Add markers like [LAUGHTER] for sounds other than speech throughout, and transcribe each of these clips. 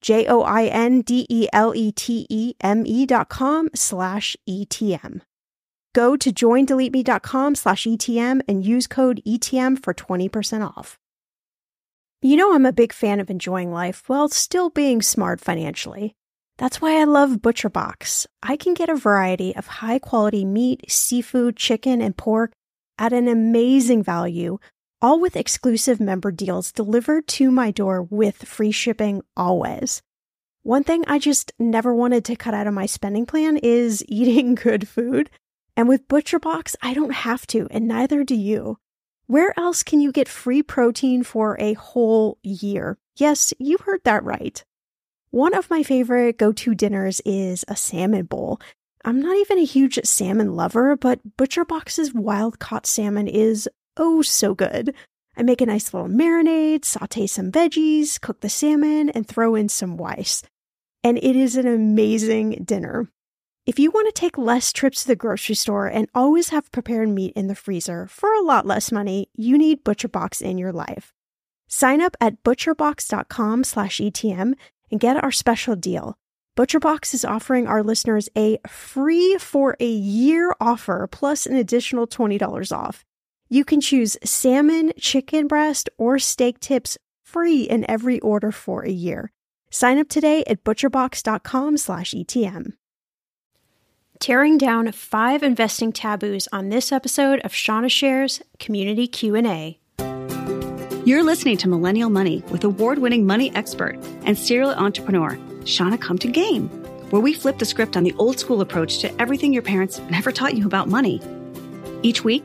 J O I N D E L E T E M E dot com slash ETM. Go to joindeleteme.com slash ETM and use code ETM for 20% off. You know, I'm a big fan of enjoying life while still being smart financially. That's why I love ButcherBox. I can get a variety of high quality meat, seafood, chicken, and pork at an amazing value all with exclusive member deals delivered to my door with free shipping always. One thing I just never wanted to cut out of my spending plan is [LAUGHS] eating good food. And with ButcherBox, I don't have to, and neither do you. Where else can you get free protein for a whole year? Yes, you heard that right. One of my favorite go to dinners is a salmon bowl. I'm not even a huge salmon lover, but ButcherBox's wild caught salmon is oh so good. I make a nice little marinade, saute some veggies, cook the salmon, and throw in some rice. And it is an amazing dinner. If you want to take less trips to the grocery store and always have prepared meat in the freezer for a lot less money, you need ButcherBox in your life. Sign up at butcherbox.com/etm and get our special deal. ButcherBox is offering our listeners a free for a year offer plus an additional $20 off. You can choose salmon, chicken breast, or steak tips free in every order for a year. Sign up today at butcherbox.com/etm. Tearing down five investing taboos on this episode of Shannah Shares Community Q&A. You're listening to Millennial Money with award-winning money expert and serial entrepreneur Shannah Compton Game, where we flip the script on the old school approach to everything your parents never taught you about money. Each week,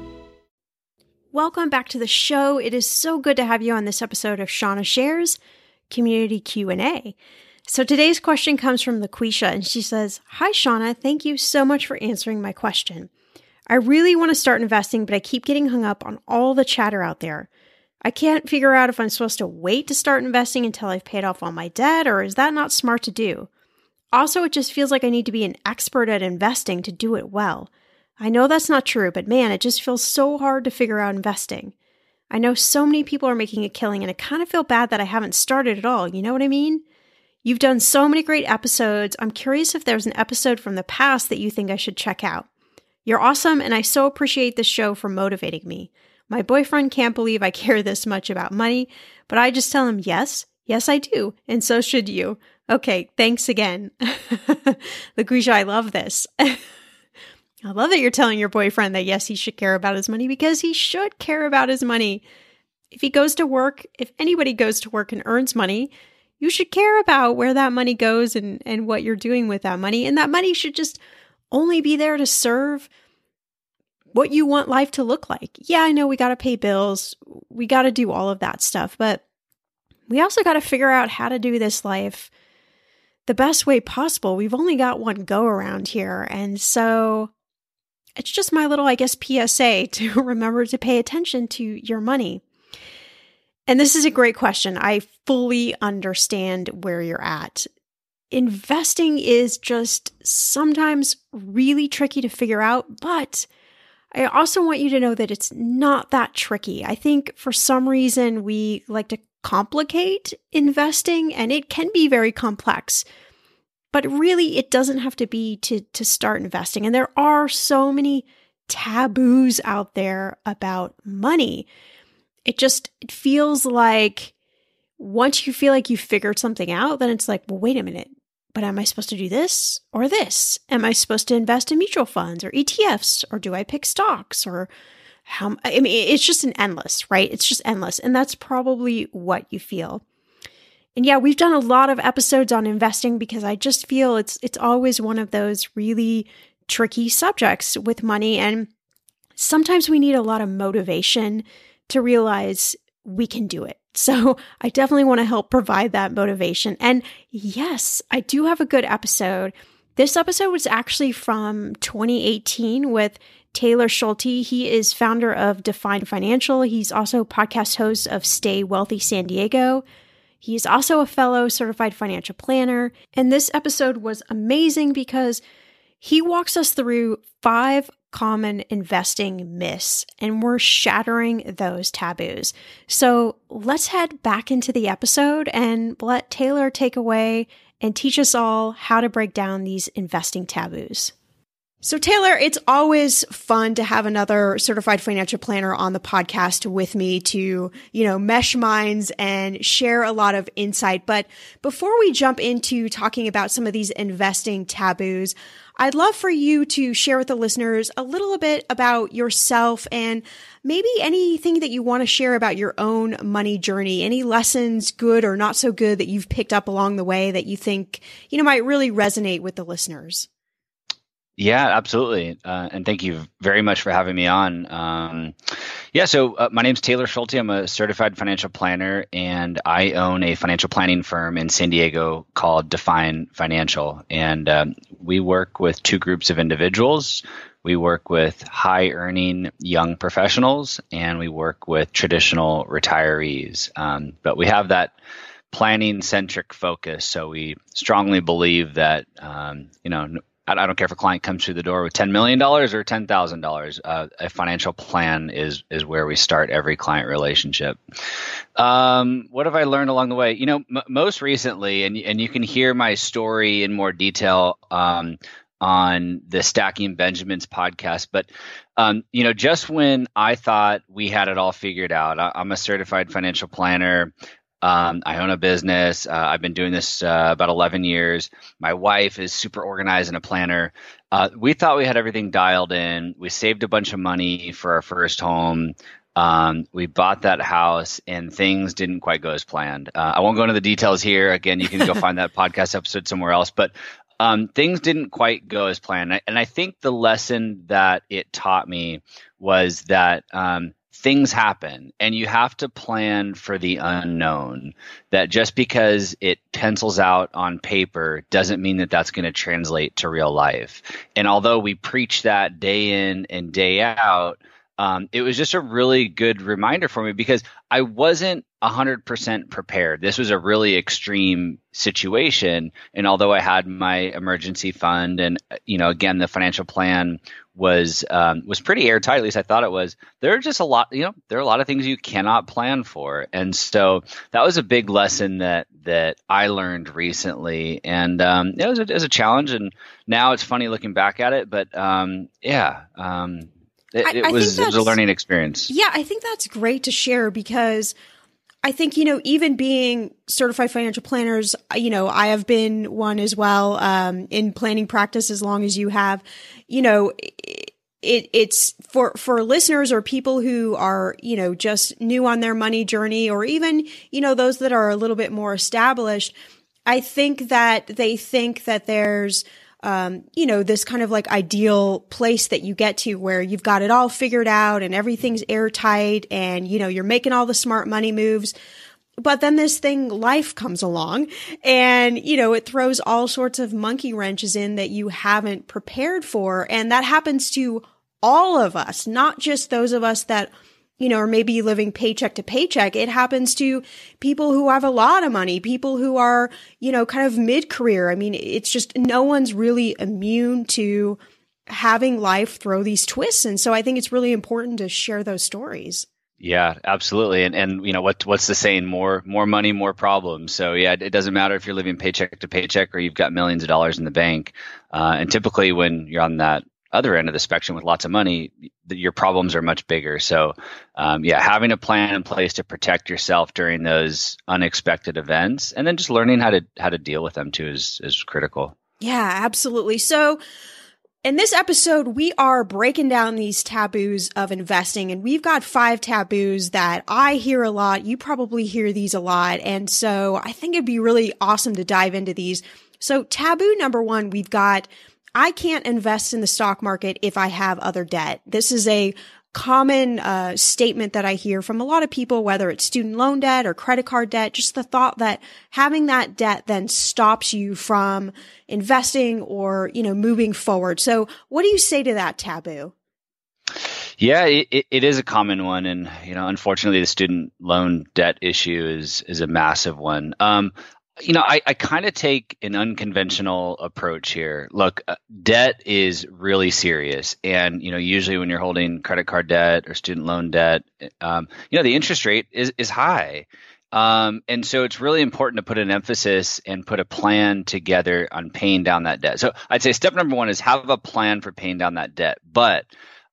Welcome back to the show. It is so good to have you on this episode of Shannah Shares Community Q&A. So today's question comes from Laquesha and she says, "Hi Shannah, thank you so much for answering my question. I really want to start investing, but I keep getting hung up on all the chatter out there. I can't figure out if I'm supposed to wait to start investing until I've paid off all my debt, or is that not smart to do? Also, it just feels like I need to be an expert at investing to do it well. I know that's not true, but man, it just feels so hard to figure out investing. I know so many people are making a killing, and I kind of feel bad that I haven't started at all. You know what I mean? You've done so many great episodes. I'm curious if there's an episode from the past that you think I should check out. You're awesome, and I so appreciate this show for motivating me. My boyfriend can't believe I [LAUGHS] care this much about money, but I just tell him, yes, yes, I do, and so should you. Okay, thanks again. [LAUGHS] Laquesha, I love this. [LAUGHS] I love that you're telling your boyfriend that yes, he should care about his money because he should care about his money. If he goes to work, if anybody goes to work and earns money, you should care about where that money goes and, and what you're doing with that money. And that money should just only be there to serve what you want life to look like. Yeah, I know we got to pay bills, we got to do all of that stuff, but we also got to figure out how to do this life the best way possible. We've only got one go around here. And so it's just my little, I guess, PSA [LAUGHS] to remember to pay attention to your money. And this is a great question. I fully understand where you're at. Investing is just sometimes really tricky to figure out, but I also want you to know that it's not that tricky. I think for some reason we like to complicate investing and it can be very complex. But really it doesn't have to be to to start investing. And there are so many taboos out there about money it just it feels like once you feel like you figured something out, then it's like, well, wait a minute. But am I supposed to do this or this? Am I supposed to invest in mutual funds or ETFs or do I pick stocks or how I mean it's just an endless, right? It's just endless. And that's probably what you feel. And yeah, we've done a lot of episodes on investing because I just feel it's it's always one of those really tricky subjects with money and sometimes we need a lot of motivation to realize we can do it. [LAUGHS] So I definitely want to help provide that motivation. And yes, I do have a good episode. This episode was actually from 2018 with Taylor Schulte. He is founder of Define Financial. He's also podcast host of Stay Wealthy San Diego. He's also a fellow certified financial planner. And this episode was amazing because he walks us through five common investing myths, and we're shattering those taboos. So let's head back into the episode and let Taylor take away and teach us all how to break down these investing taboos. So, Taylor, it's always fun to have another certified financial planner on the podcast with me to, you know, mesh minds and share a lot of insight. But before we jump into talking about some of these investing taboos, I'd love for you to share with the listeners a little bit about yourself and maybe anything that you want to share about your own money journey. Any lessons, good or not so good, that you've picked up along the way that you think, you know, might really resonate with the listeners. Yeah, absolutely. Uh, and thank you very much for having me on. Um, yeah, so uh, my name's Taylor Schulte. I'm a certified financial planner, and I own a financial planning firm in San Diego called Define Financial. And um, we work with two groups of individuals. We work with high earning young professionals, and we work with traditional retirees. Um, but we have that planning centric focus. So we strongly believe that, um, you know, I don't care if a client comes through the door with $10 million or $10,000. Uh, a financial plan is, is where we start every client relationship. Um, what have I learned along the way? You know, m- most recently, and, and you can hear my story in more detail um, on the Stacking Benjamins podcast. But, um, you know, just when I thought we had it all figured out, I, I'm a certified financial planner. Um, I own a business. Uh, I've been doing this uh, about 11 years. My wife is super organized and a planner. Uh, we thought we had everything dialed in. We saved a bunch of money for our first home. Um, we bought that house and things didn't quite go as planned. Uh, I won't go into the details here. Again, you can go find that [LAUGHS] podcast episode somewhere else. But um, things didn't quite go as planned. And I think the lesson that it taught me was that um, things happen and you have to plan for the unknown that just because it pencils out on paper doesn't mean that that's going to translate to real life and although we preach that day in and day out um, it was just a really good reminder for me because I wasn't 100% prepared. This was a really extreme situation. And although I had my emergency fund and, you know, again, the financial plan was um, was pretty airtight. At least I thought it was. There are just a lot, you know, there are a lot of things you cannot plan for, and so that was a big lesson that that I learned recently, and um, it, was a, it was a challenge. And now it's funny looking back at it, but um, yeah, um, it, I, it was it was a learning experience. Yeah, I think that's great to share because I think, you know, even being certified financial planners, you know, I have been one as well, um, in planning practice as long as you have, you know, it, it's for, for listeners or people who are, you know, just new on their money journey or even, you know, those that are a little bit more established. I think that they think that there's, um, you know, this kind of like ideal place that you get to where you've got it all figured out and everything's airtight and, you know, you're making all the smart money moves. But then this thing, life comes along and, you know, it throws all sorts of monkey wrenches in that you haven't prepared for. And that happens to all of us, not just those of us that you know, or maybe living paycheck to paycheck. It happens to people who have a lot of money, people who are, you know, kind of mid career. I mean, it's just no one's really immune to having life throw these twists. And so I think it's really important to share those stories. Yeah, absolutely. And and you know what what's the saying? More more money, more problems. So yeah, it doesn't matter if you're living paycheck to paycheck or you've got millions of dollars in the bank. Uh, and typically, when you're on that other end of the spectrum with lots of money, your problems are much bigger. So, um, yeah, having a plan in place to protect yourself during those unexpected events, and then just learning how to how to deal with them too is is critical. Yeah, absolutely. So. In this episode, we are breaking down these taboos of investing, and we've got five taboos that I hear a lot. You probably hear these a lot. And so I think it'd be really awesome to dive into these. So, taboo number one, we've got I can't invest in the stock market if I have other debt. This is a common uh, statement that I hear from a lot of people, whether it's student loan debt or credit card debt, just the thought that having that debt then stops you from investing or, you know, moving forward. So what do you say to that taboo? Yeah, it, it is a common one, and you know, unfortunately, the student loan debt issue is is a massive one. Um, you know, I, I kind of take an unconventional approach here. Look, uh, debt is really serious. And, you know, usually when you're holding credit card debt or student loan debt, um, you know, the interest rate is, is high. Um, and so it's really important to put an emphasis and put a plan together on paying down that debt. So I'd say step number one is have a plan for paying down that debt. But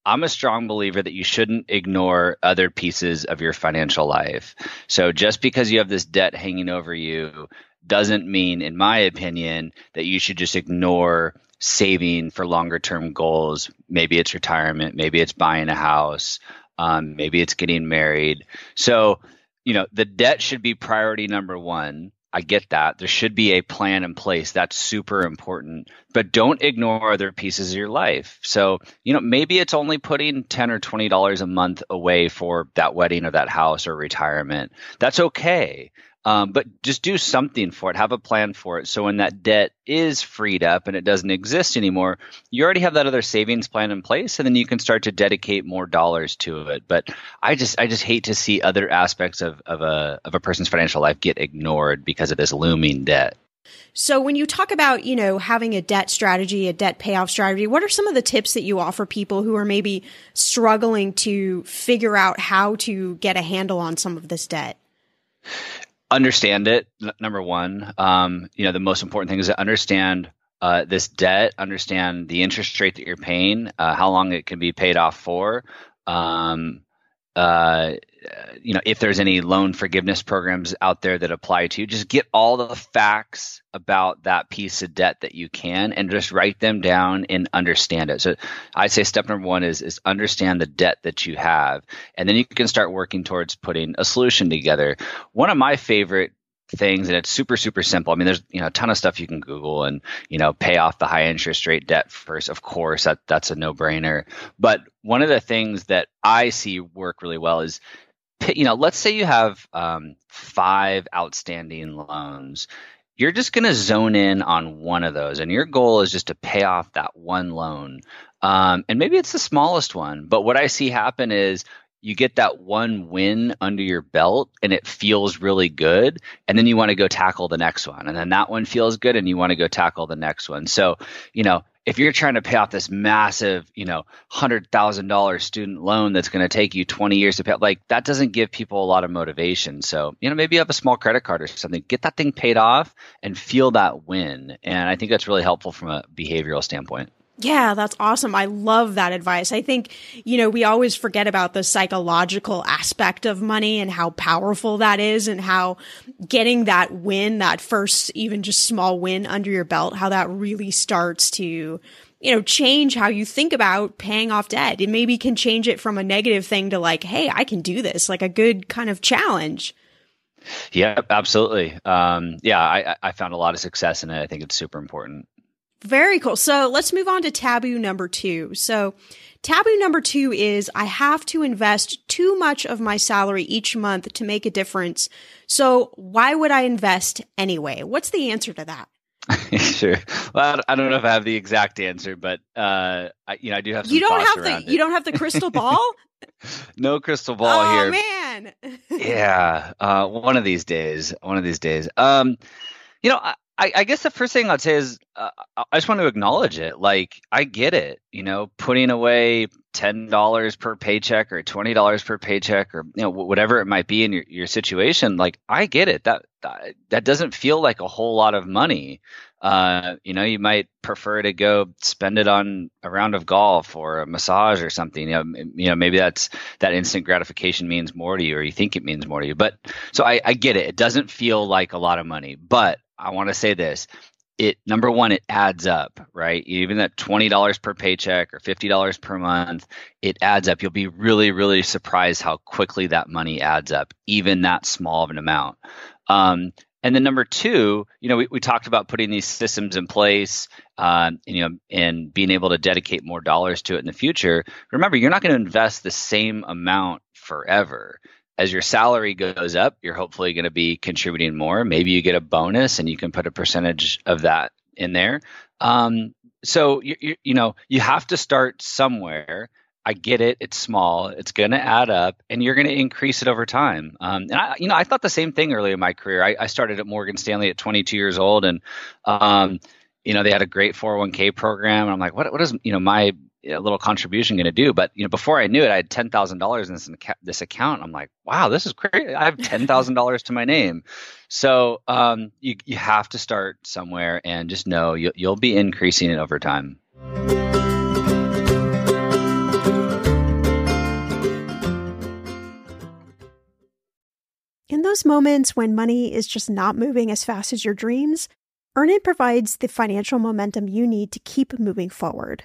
I'm a strong believer that you shouldn't ignore other pieces of your financial life. So just because you have this debt hanging over you doesn't mean, in my opinion, that you should just ignore saving for longer term goals. Maybe it's retirement, maybe it's buying a house, um, maybe it's getting married. So, you know, the debt should be priority number one. I get that. There should be a plan in place. That's super important. But don't ignore other pieces of your life. So, you know, maybe it's only putting 10 or $20 a month away for that wedding or that house or retirement. That's okay. Um, but just do something for it. Have a plan for it. So when that debt is freed up and it doesn't exist anymore, you already have that other savings plan in place, and then you can start to dedicate more dollars to it. But I just I just hate to see other aspects of, of a of a person's financial life get ignored because of this looming debt. So when you talk about, you know, having a debt strategy, a debt payoff strategy, what are some of the tips that you offer people who are maybe struggling to figure out how to get a handle on some of this debt? Understand it. Number one, um, you know, the most important thing is to understand uh, this debt, understand the interest rate that you're paying, uh, how long it can be paid off for. Um, uh, Uh, you know, if there's any loan forgiveness programs out there that apply to you, just get all the facts about that piece of debt that you can and just write them down and understand it. So I say step number one is, is understand the debt that you have. And then you can start working towards putting a solution together. One of my favorite things and it's super super simple i mean there's you know a ton of stuff you can google and you know pay off the high interest rate debt first of course that that's a no brainer but one of the things that i see work really well is you know let's say you have um, five outstanding loans you're just going to zone in on one of those. And your goal is just to pay off that one loan. Um, and maybe it's the smallest one. But what I see happen is you get that one win under your belt and it feels really good and then you want to go tackle the next one and then that one feels good and you want to go tackle the next one so you know if you're trying to pay off this massive you know $100000 student loan that's going to take you 20 years to pay like that doesn't give people a lot of motivation. So you know maybe you have a small credit card or something get that thing paid off and feel that win. And i think that's really helpful from a behavioral standpoint yeah, that's awesome. I love that advice. I think, you know, we always forget about the psychological aspect of money and how powerful that is and how getting that win, that first, even just small win under your belt, how that really starts to, you know, change how you think about paying off debt. It maybe can change it from a negative thing to like, hey, I can do this, like a good kind of challenge. Yeah, absolutely. Um, yeah, I, I found a lot of success in it. I think it's super important. Very cool. So let's move on to taboo number two. So taboo number two is I have to invest too much of my salary each month to make a difference. So why would I invest anyway? What's the answer to that? [LAUGHS] sure. Well, I don't know if I have the exact answer, but uh, I, you know, I do have. you don't have the it. you don't have the crystal [LAUGHS] ball. no crystal ball oh, here. man. [LAUGHS] yeah, uh, one of these days. One of these days. Um, you know, I, I, I guess the first thing I'd say is uh, I just want to acknowledge it. Like I get it, you know, putting away ten dollars per paycheck or twenty dollars per paycheck or you know whatever it might be in your, your situation. Like I get it. That that doesn't feel like a whole lot of money. Uh, you know, you might prefer to go spend it on a round of golf or a massage or something. You know, you know, maybe that's that instant gratification means more to you, or you think it means more to you. But so I, I get it. It doesn't feel like a lot of money, but I want to say this. It number one, it adds up, right? Even that twenty dollars per paycheck or fifty dollars per month, it adds up. You'll be really, really surprised how quickly that money adds up, even that small of an amount. Um, and then number two, you know, we, we talked about putting these systems in place, uh, and, you know, and being able to dedicate more dollars to it in the future. Remember, you're not going to invest the same amount forever as your salary goes up, you're hopefully going to be contributing more. Maybe you get a bonus and you can put a percentage of that in there. Um, so you, you, you know you have to start somewhere. I get it; it's small, it's going to add up, and you're going to increase it over time. Um, and I, you know, I thought the same thing early in my career. I, I started at Morgan Stanley at 22 years old, and um, you know they had a great 401k program. And I'm like, what what is you know my a little contribution going to do? But you know, before I knew it, I had ten thousand dollars in this this account. I'm like, wow, this is crazy. I have ten thousand dollars to my name. So um, you you have to start somewhere, and just know you, you'll be increasing it over time. In those moments when money is just not moving as fast as your dreams, Earnin provides the financial momentum you need to keep moving forward.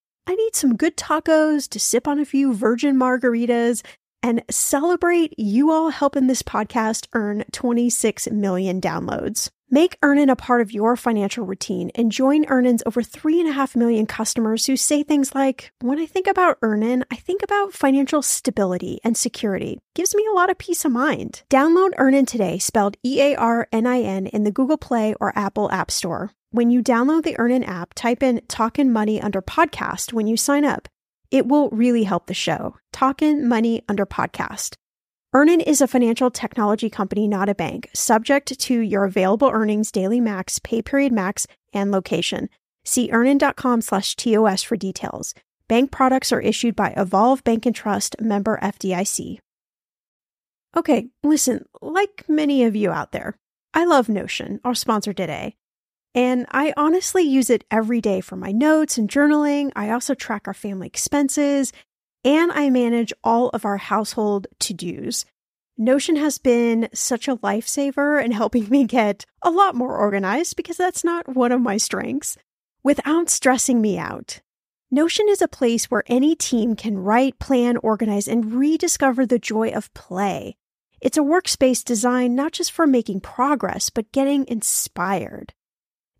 I need some good tacos to sip on a few virgin margaritas and celebrate you all helping this podcast earn 26 million downloads. Make Earnin a part of your financial routine and join Earnin's over 3.5 million customers who say things like, When I think about Earnin, I think about financial stability and security. Gives me a lot of peace of mind. Download Earnin today, spelled E A R N I N, in the Google Play or Apple App Store. When you download the Earnin app, type in Talkin' Money under podcast when you sign up. It will really help the show. Talkin' Money under podcast. Earnin is a financial technology company, not a bank, subject to your available earnings, daily max, pay period max, and location. See earnin.com slash TOS for details. Bank products are issued by Evolve Bank and Trust, member FDIC. Okay, listen, like many of you out there, I love Notion, our sponsor today. And I honestly use it every day for my notes and journaling. I also track our family expenses and I manage all of our household to dos. Notion has been such a lifesaver in helping me get a lot more organized because that's not one of my strengths. without stressing me out. Notion is a place where any team can write, plan, organize, and rediscover the joy of play. It's a workspace designed not just for making progress, but getting inspired.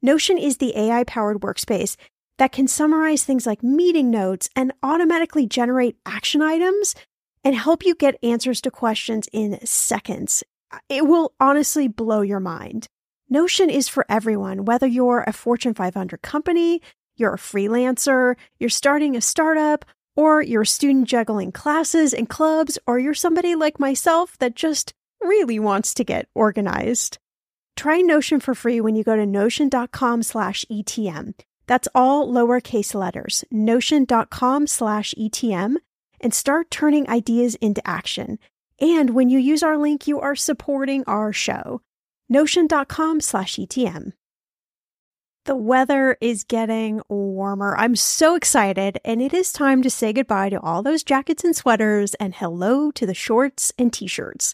Notion is the AI powered workspace that can summarize things like meeting notes and automatically generate action items and help you get answers to questions in seconds. It will honestly blow your mind. Notion is for everyone, whether you're a Fortune 500 company, you're a freelancer, you're starting a startup, or you're a student juggling classes and clubs, or you're somebody like myself that just really wants to get organized. Try Notion for free when you go to notion.com slash ETM. That's all lowercase letters, notion.com slash ETM, and start turning ideas into action. And when you use our link, you are supporting our show. Notion.com slash ETM. The weather is getting warmer. I'm so excited, and it is time to say goodbye to all those jackets and sweaters and hello to the shorts and t shirts.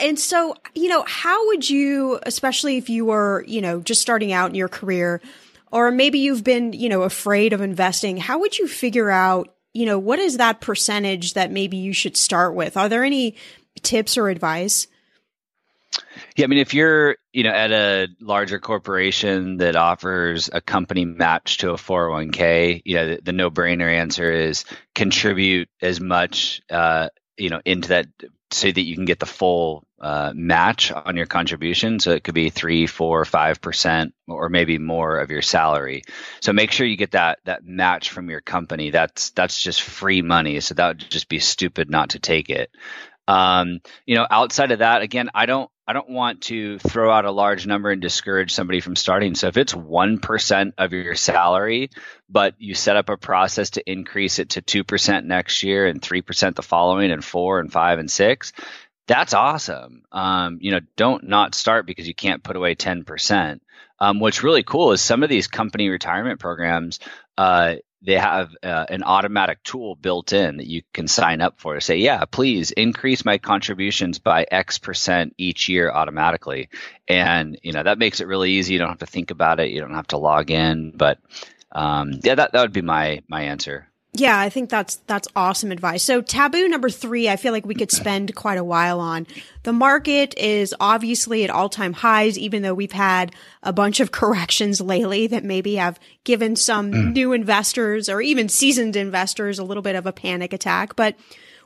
And so, you know, how would you, especially if you were, you know, just starting out in your career, or maybe you've been, you know, afraid of investing. How would you figure out, you know, what is that percentage that maybe you should start with? Are there any tips or advice? Yeah, I mean, if you're, you know, at a larger corporation that offers a company match to a 401k, you know, the, the no-brainer answer is contribute as much, uh, you know, into that so that you can get the full uh, match on your contribution. So it could be three, four, five percent, or maybe more of your salary. So make sure you get that that match from your company. That's that's just free money. So that would just be stupid not to take it. Um, you know, outside of that, again, I don't I don't want to throw out a large number and discourage somebody from starting. So if it's 1% of your salary, but you set up a process to increase it to 2% next year and 3% the following and 4 and 5 and 6, that's awesome. Um, you know, don't not start because you can't put away 10%. Um, what's really cool is some of these company retirement programs, uh, they have uh, an automatic tool built in that you can sign up for to say, yeah, please increase my contributions by X percent each year automatically. And, you know, that makes it really easy. You don't have to think about it. You don't have to log in. But um, yeah, that, that would be my, my answer. Yeah, I think that's that's awesome advice. So taboo number 3, I feel like we could spend quite a while on. The market is obviously at all-time highs even though we've had a bunch of [LAUGHS] corrections lately that maybe have given some mm. new investors or even seasoned investors a little bit of a panic attack, but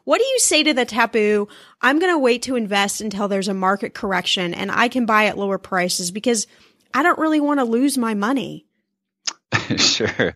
what do you say to the taboo? I'm going to wait to invest until there's a market correction and I can buy at lower prices because I don't really want to lose my money. [LAUGHS] sure.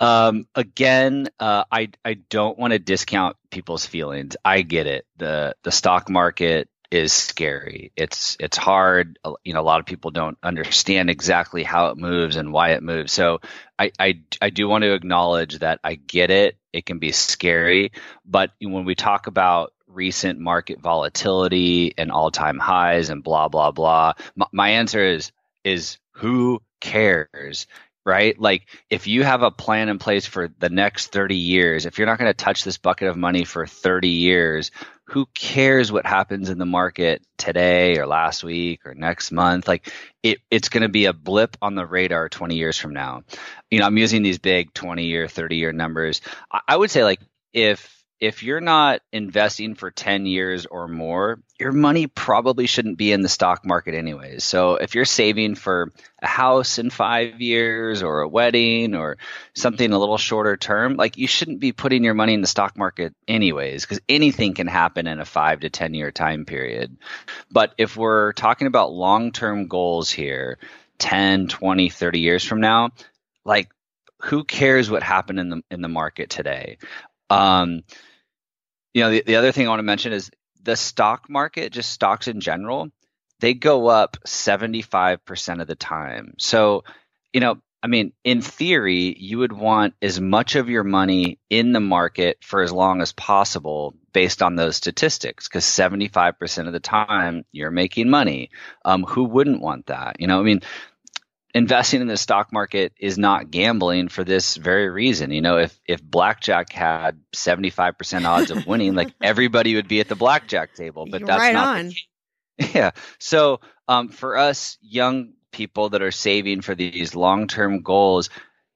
Um, again, uh, I I don't want to discount people's feelings. I get it. the The stock market is scary. It's it's hard. You know, a lot of people don't understand exactly how it moves and why it moves. So I I, I do want to acknowledge that I get it. It can be scary, but when we talk about recent market volatility and all time highs and blah blah blah, my, my answer is is who cares? Right? Like if you have a plan in place for the next 30 years, if you're not going to touch this bucket of money for 30 years, who cares what happens in the market today or last week or next month? Like it, it's going to be a blip on the radar 20 years from now. You know, I'm using these big 20 year, 30 year numbers. I, I would say like if if you're not investing for 10 years or more, your money probably shouldn't be in the stock market anyways. So if you're saving for a house in 5 years or a wedding or something a little shorter term, like you shouldn't be putting your money in the stock market anyways cuz anything can happen in a 5 to 10 year time period. But if we're talking about long-term goals here, 10, 20, 30 years from now, like who cares what happened in the in the market today? Um, you know, the, the other thing I want to mention is the stock market, just stocks in general, they go up 75% of the time. So, you know, I mean, in theory, you would want as much of your money in the market for as long as possible based on those statistics, because 75% of the time you're making money. Um, who wouldn't want that? You know, I mean, investing in the stock market is not gambling for this very reason. You know, if if blackjack had 75% odds of winning, like [LAUGHS] everybody would be at the blackjack table, but You're that's right not on. [LAUGHS] Yeah. So, um, for us young people that are saving for these long-term goals,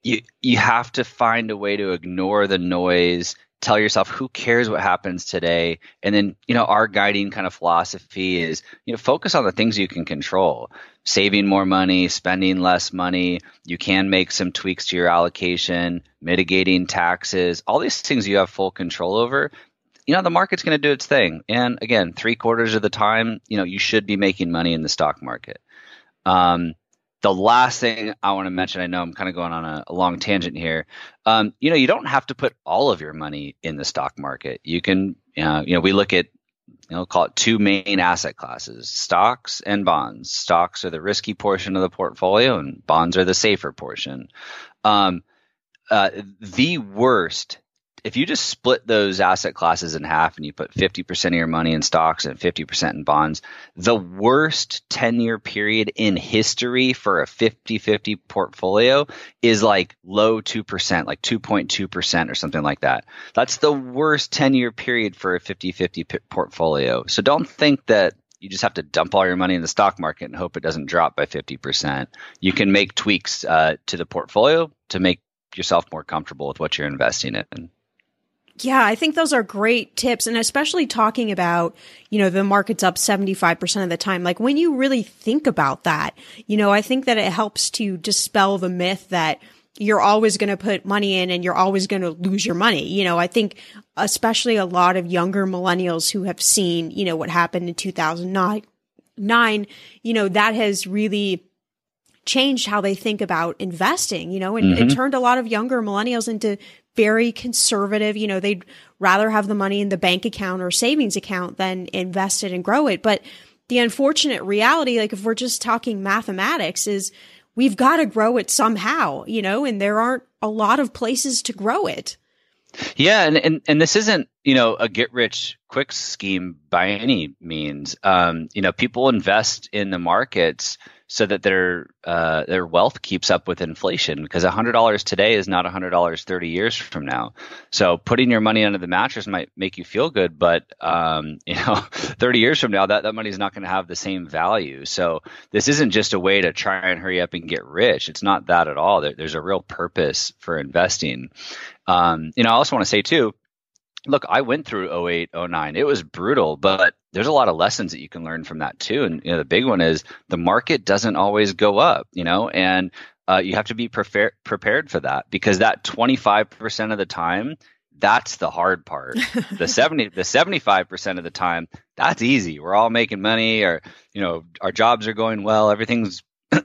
you you have to find a way to ignore the noise tell yourself who cares what happens today? And then you know our guiding kind of philosophy is you know focus on the things you can control. Saving more money spending less money you can make some tweaks to your allocation mitigating taxes all these things you have full control over you know the market's going to do its thing. And again three quarters of the time you know you should be making money in the stock market. Um, the last thing I want to mention, I know I'm kind of going on a, a long tangent here. Um, you know, you don't have to put all of your money in the stock market. You can, uh, you know, we look at, you know, call it two main asset classes: stocks and bonds. Stocks are the risky portion of the portfolio, and bonds are the safer portion. Um, uh, the worst if you just split those asset classes in half and you put 50% of your money in stocks and 50% in bonds, the worst 10 year period in history for a 50 50 portfolio is like low 2%, like 2.2% or something like that. That's the worst 10 year period for a 50 50 portfolio. So don't think that you just have to dump all your money in the stock market and hope it doesn't drop by 50%. You can make tweaks uh, to the portfolio to make yourself more comfortable with what you're investing in. Yeah, I think those are great tips. And especially talking about, you know, the market's up 75% of the time. Like when you really think about that, you know, I think that it helps to dispel the myth that you're always going to put money in and you're always going to lose your money. You know, I think especially a lot of younger millennials who have seen, you know, what happened in 2009, nine, you know, that has really changed how they think about investing, you know, and mm-hmm. it turned a lot of younger millennials into very conservative. You know, they'd rather have the money in the bank account or savings account than invest it and grow it. But the unfortunate reality, like if we're just talking mathematics, is we've got to grow it somehow, you know, and there aren't a lot of places to grow it. Yeah, and, and and this isn't you know a get rich quick scheme by any means. Um, you know, people invest in the markets so that their uh, their wealth keeps up with inflation because hundred dollars today is not hundred dollars thirty years from now. So putting your money under the mattress might make you feel good, but um, [LAUGHS] you know, thirty years from now, that that money is not going to have the same value. So this isn't just a way to try and hurry up and get rich. It's not that at all. There, there's a real purpose for investing. Um, you know, I also want to say too, look, I went through 08, 09. It was brutal, but there's a lot of lessons that you can learn from that too. And you know, the big one is the market doesn't always go up, you know, and uh, you have to be prepared prepared for that because that 25% of the time, that's the hard part. [LAUGHS] the 70 the 75% of the time, that's easy. We're all making money or, you know, our jobs are going well, everything's [CLEARS THROAT]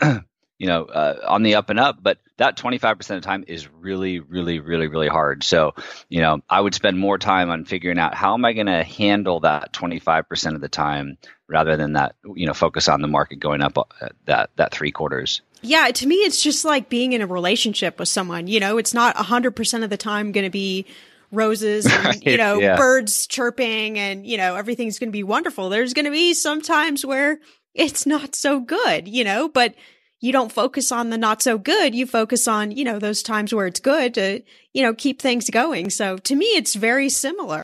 you know, uh, on the up and up. But that 25% of the time is really, really, really, really hard. So, you know, I would spend more time on figuring out how am I going to handle that 25% of the time rather than that, you know, focus on the market going up uh, that, that three quarters. Yeah, to me, it's just like being in a relationship with someone. You know, it's not 100% of the time going to be roses [LAUGHS] and, right, you know, yeah. birds chirping and, you know, everything's going to be wonderful. There's going to be some times where it's not so good, you know, but you don't focus on the not so good. You focus on, you know, those times where it's good to, you know, keep things going. So to me, it's very similar.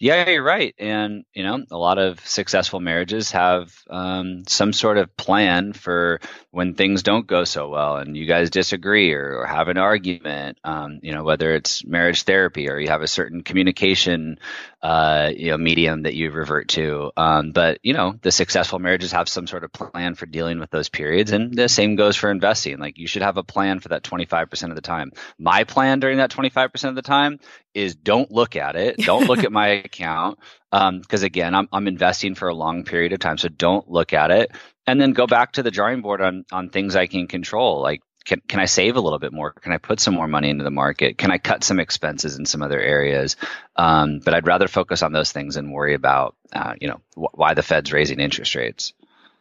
Yeah, you're right. And, you know, a lot of successful marriages have um, some sort of plan for when things don't go so well and you guys disagree or, or have an argument, um, you know, whether it's marriage therapy or you have a certain communication, uh, you know, medium that you revert to. Um, but, you know, the successful marriages have some sort of plan for dealing with those periods. And the same goes for investing. Like you should have a plan for that 25% of the time. My plan during that 25% of the time is don't look at it. Don't look at [LAUGHS] my account. Because um, again, I'm, I'm investing for a long period of time. So don't look at it. And then go back to the drawing board on, on things I can control. Like, can, can I save a little bit more? Can I put some more money into the market? Can I cut some expenses in some other areas? Um, but I'd rather focus on those things and worry about, uh, you know, wh- why the Fed's raising interest rates.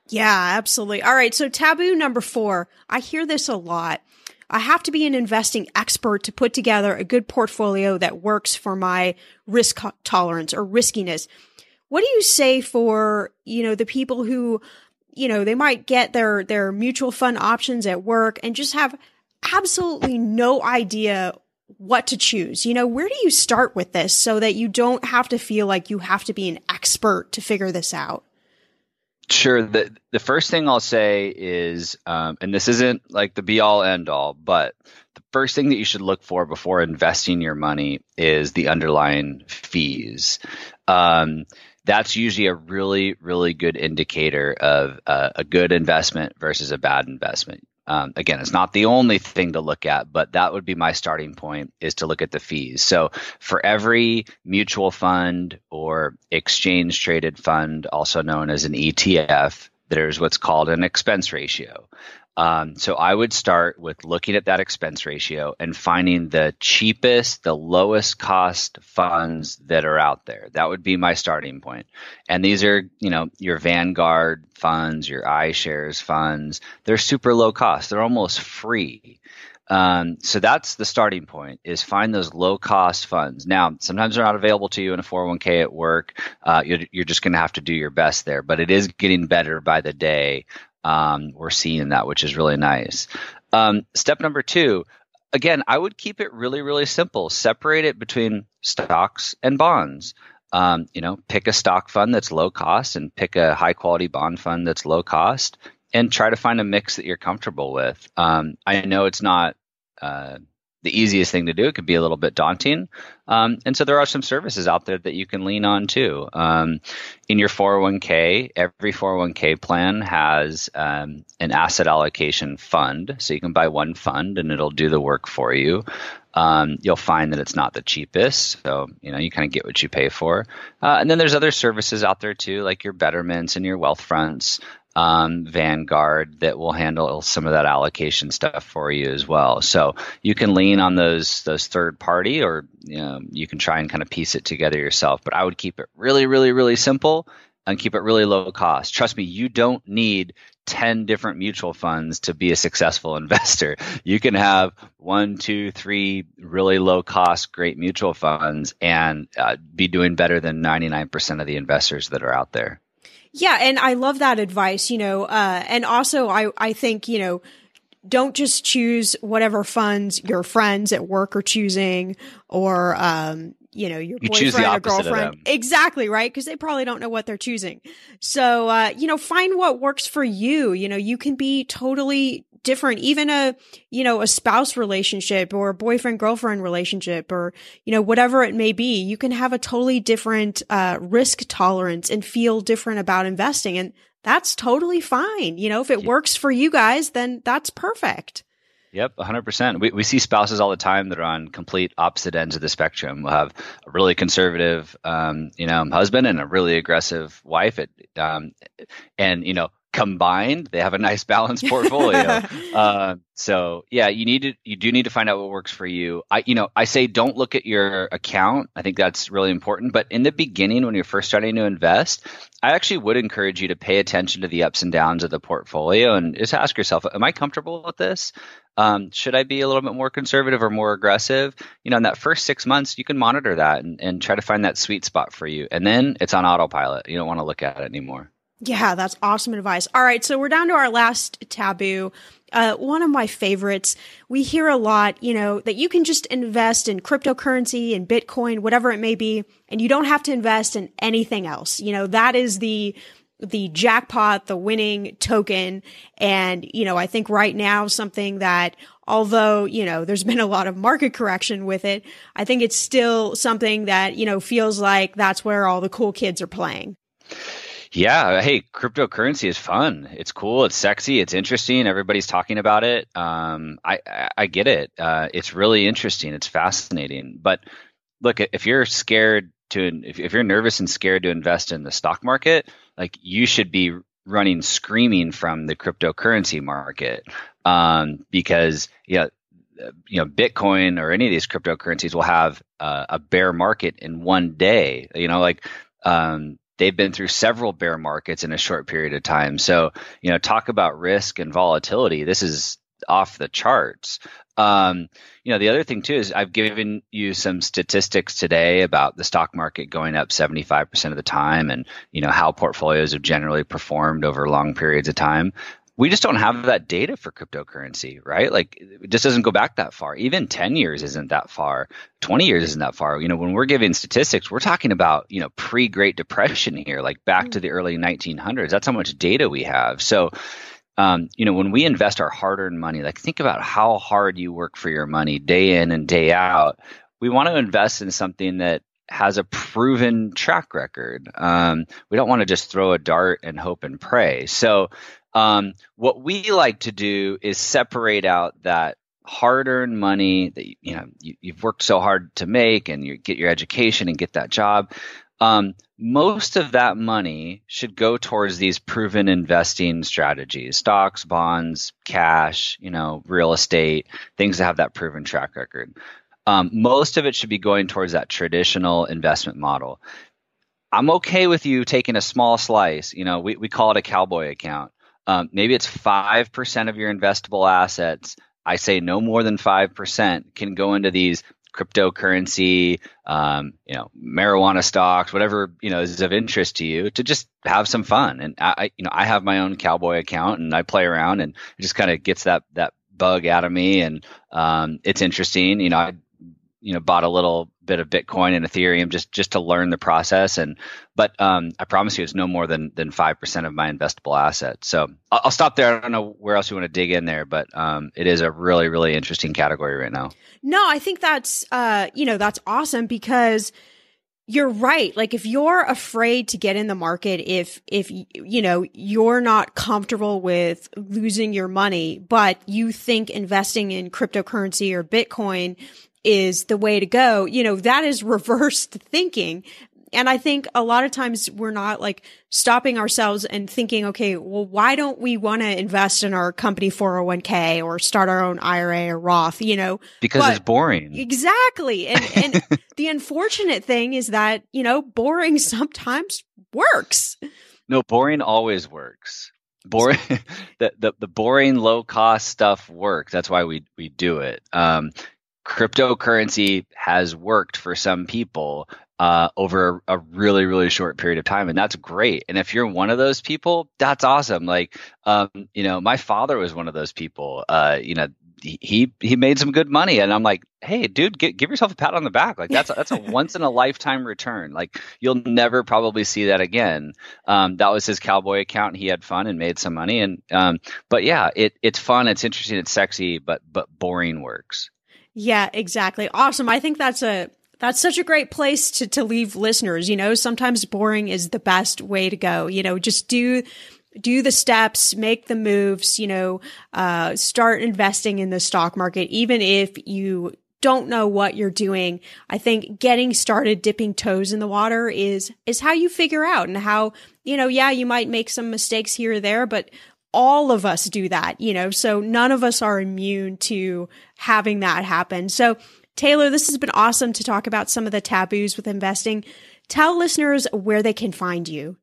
Yeah, absolutely. All right. So taboo number four, I hear this a lot. I have to be an investing expert to put together a good portfolio that works for my risk tolerance or riskiness. What do you say for, you know, the people who, you know, they might get their, their mutual fund options at work and just have absolutely no idea what to choose. You know, where do you start with this so that you don't have to feel like you have to be an expert to figure this out? Sure. The the first thing I'll say is, um, and this isn't like the be all end all, but the first thing that you should look for before investing your money is the underlying fees. Um, that's usually a really, really good indicator of uh, a good investment versus a bad investment. Um, again, it's not the only thing to look at, but that would be my starting point is to look at the fees. So for every mutual fund or exchange traded fund, also known as an ETF, there's what's called an expense ratio. Um, so I would start with looking at that expense ratio and finding the cheapest, the lowest cost funds that are out there. That would be my starting point. And these are, you know, your Vanguard funds, your iShares funds. They're super low cost. They're almost free. Um, so that's the starting point is find those low cost funds. Now, sometimes they're not available to you in a 401k at work. Uh, you're, you're, just going to have to do your best there, but it is getting better by the day um, we're seeing that, which is really nice. Um, step number two, again, I would keep it really, really simple. Separate it between stocks and bonds. Um, you know, pick a stock fund that's low cost and pick a high quality bond fund that's low cost and try to find a mix that you're comfortable with. Um, I know it's not uh, the easiest thing to do. It could be a little bit daunting. Um, and so there are some services out there that you can lean on too. Um, in your 401k, every 401k plan has um, an asset allocation fund. So you can buy one fund and it'll do the work for you. Um, you'll find that it's not the cheapest. So, you know, you kind of get what you pay for. Uh, and then there's other services out there too, like your Betterments and your Wealthfronts um, Vanguard that will handle some of that allocation stuff for you as well. So you can lean on those those third party, or you, know, you can try and kind of piece it together yourself. But I would keep it really, really, really simple and keep it really low cost. Trust me, you don't need 10 different mutual funds to be a successful [LAUGHS] investor. You can have one, two, three really low cost, great mutual funds and uh, be doing better than 99% of the investors that are out there. Yeah, and I love that advice, you know, uh, and also I, I think, you know, don't just choose whatever funds your friends at work are choosing or, um, you know, your you boyfriend or girlfriend. Exactly, right? Because they probably don't know what they're choosing. So, uh, you know, find what works for you. You know, you can be totally different, even a, you know, a spouse relationship or a boyfriend girlfriend relationship or, you know, whatever it may be. You can have a totally different, uh, risk tolerance and feel different about investing. And that's totally fine. You know, if it works for you guys, then that's perfect. Yep, 100%. We, we see spouses all the time that are on complete opposite ends of the spectrum. We'll have a really conservative, um, you know, husband and a really aggressive wife. It, um, and, you know, combined they have a nice balanced [LAUGHS] portfolio. [LAUGHS] Uh, so yeah you need to you do need to find out what works for you. I you know i say don't look at your account. I think that's really important. But in the beginning when you're first starting to invest i actually would encourage you to pay attention to the ups and downs of the portfolio and just ask yourself am i comfortable with this? Um, should i be a little bit more conservative or more aggressive? You know in that first six months you can monitor that and, and try to find that sweet spot for you. And then it's on autopilot. You don't want to look at it anymore yeah, that's awesome advice. All right, so we're down to our last taboo. Uh, one of my favorites. We hear a lot, you know, that you can just invest in cryptocurrency and Bitcoin, whatever it may be, and you don't have to invest in anything else. You know, that is the the jackpot, the winning token. And, you know, I think right now something that although, you know, there's [LAUGHS] been a lot of market correction with it, I think it's still something that, you know, feels like that's where all the cool kids are playing. Yeah, hey, cryptocurrency is fun. It's cool. It's sexy. It's interesting. Everybody's talking about it. Um, I, I, I get it. Uh, it's really interesting. It's fascinating. But look, if you're scared to, if, if you're nervous and scared to invest in the stock market, like you should be running screaming from the cryptocurrency market um, because you know you know bitcoin or any of these cryptocurrencies will have uh, a bear market in one day you know like um, they've been through several bear markets in a short period of time. So, you know, talk about risk and volatility. This is off the charts. Um, you know, the other thing too is I've given you some statistics today about the stock market going up 75% of the time and, you know, how portfolios have generally performed over long periods of time we just don't have that data for cryptocurrency, right? Like it just doesn't go back that far. Even 10 years isn't that far. 20 years isn't that far. You know, when we're giving statistics, we're talking about, you know, pre Great Depression here, like back to the early 1900s. That's how much data we have. So, um, you know, when we invest our hard earned money, like think about how hard you work for your money day in and day out. We want to invest in something that has a proven track record. Um, we don't want to just throw a dart and hope and pray. So, um, what we like to do is separate out that hard-earned money that you know you, have worked so hard to make, and you get your education and get that job. Um, most of that money should go towards these proven investing strategies stocks bonds cash you know real estate things that have that proven track record. Um, most of it should be going towards that traditional investment model. I'm okay with you taking a small slice you know we, we call it a cowboy account um, maybe it's 5% of your investable assets. I say no more than 5% can go into these cryptocurrency, um, you know, marijuana stocks, whatever, you know, is of interest to you to just have some fun. And I, you know, I have my own cowboy account and I play around and it just kind of gets that, that bug out of me. And, um, it's interesting. You know, I you know bought a little bit of Bitcoin and Ethereum just just to learn the process. And but um, I promise you, it's no more than than five percent of my investable assets. So I'll, I'll, stop there. I don't know where else you want to dig in there, but um, it is a really really interesting category right now. No, I think that's uh, you know that's awesome because you're right. Like if you're afraid to get in the market, if, if, you know, you're not comfortable with losing your money, but you think investing in cryptocurrency or Bitcoin is the way to go, you know, that is reversed [LAUGHS] thinking. And I think a lot of times we're not like stopping ourselves and thinking, okay, well, why don't we want to invest in our company 401k or start our own IRA or Roth, you know? Because but, it's boring. Exactly. And, [LAUGHS] and the unfortunate thing is that, you know, boring [LAUGHS] sometimes works. No, boring always works. Boring, the, the, the boring low cost stuff works. That's why we, we do it. Um, cryptocurrency has worked for some people uh, over a really really short period of time and that's great. And if you're one of those people that's awesome. Like um, you know my father was one of those people uh, you know he he made some good money and i'm like hey dude get, give yourself a pat on the back. Like that's a, that's a [LAUGHS] once in a lifetime return. Like you'll never probably see that again. Um, that was his cowboy account and he had fun and made some money and um, but yeah it it's fun it's interesting it's sexy but but boring works yeah, exactly. Awesome. I think that's a that's such a great place to to leave listeners, you know. Sometimes boring is the best way to go. You know, just do do the steps, make the moves, you know, uh, start investing in the stock market, even if you don't know what you're doing. I think getting started dipping toes in the water is, is how you figure out and how, you know, yeah, you might make some mistakes here or there, but all of us do that, you know, so none of us are immune to having that happen. So, Taylor, this has been awesome to talk about some of the taboos with investing. Tell listeners where they can find you.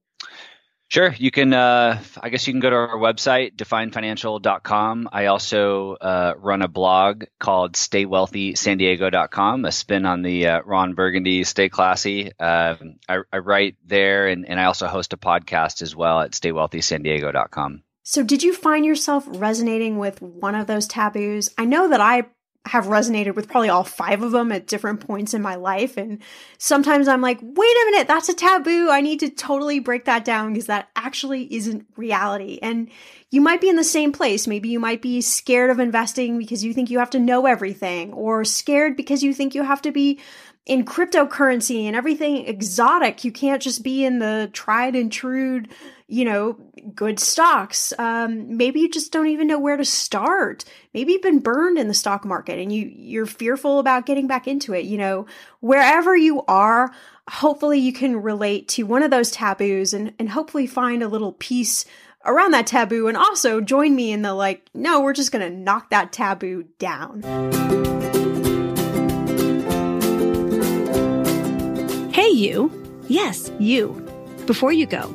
Sure. You can, uh, I guess you can go to our website, definefinancial.com. I also uh, run a blog called staywealthysandiego.com, a spin on the uh, Ron Burgundy Stay Classy. Um, I, I, write there and, and I also host a podcast as well at staywealthysandiego.com. So, did you find yourself resonating with one of those taboos? I know that I have resonated with probably all five of them at different points in my life. And sometimes I'm like, wait a minute, that's a taboo. I need to totally break that down because that actually isn't reality. And you might be in the same place. Maybe you might be scared of investing because you think you have to know everything, or scared because you think you have to be in cryptocurrency and everything exotic. You can't just be in the tried and true you know, good stocks. Um, maybe you just don't even know where to start. Maybe you've been burned in the stock market and you you're fearful about getting back into it. You know, wherever you are, hopefully you can relate to one of those taboos and and hopefully find a little peace around that taboo and also join me in the like, no, we're just gonna knock that taboo down. Hey, you. Yes, you. Before you go,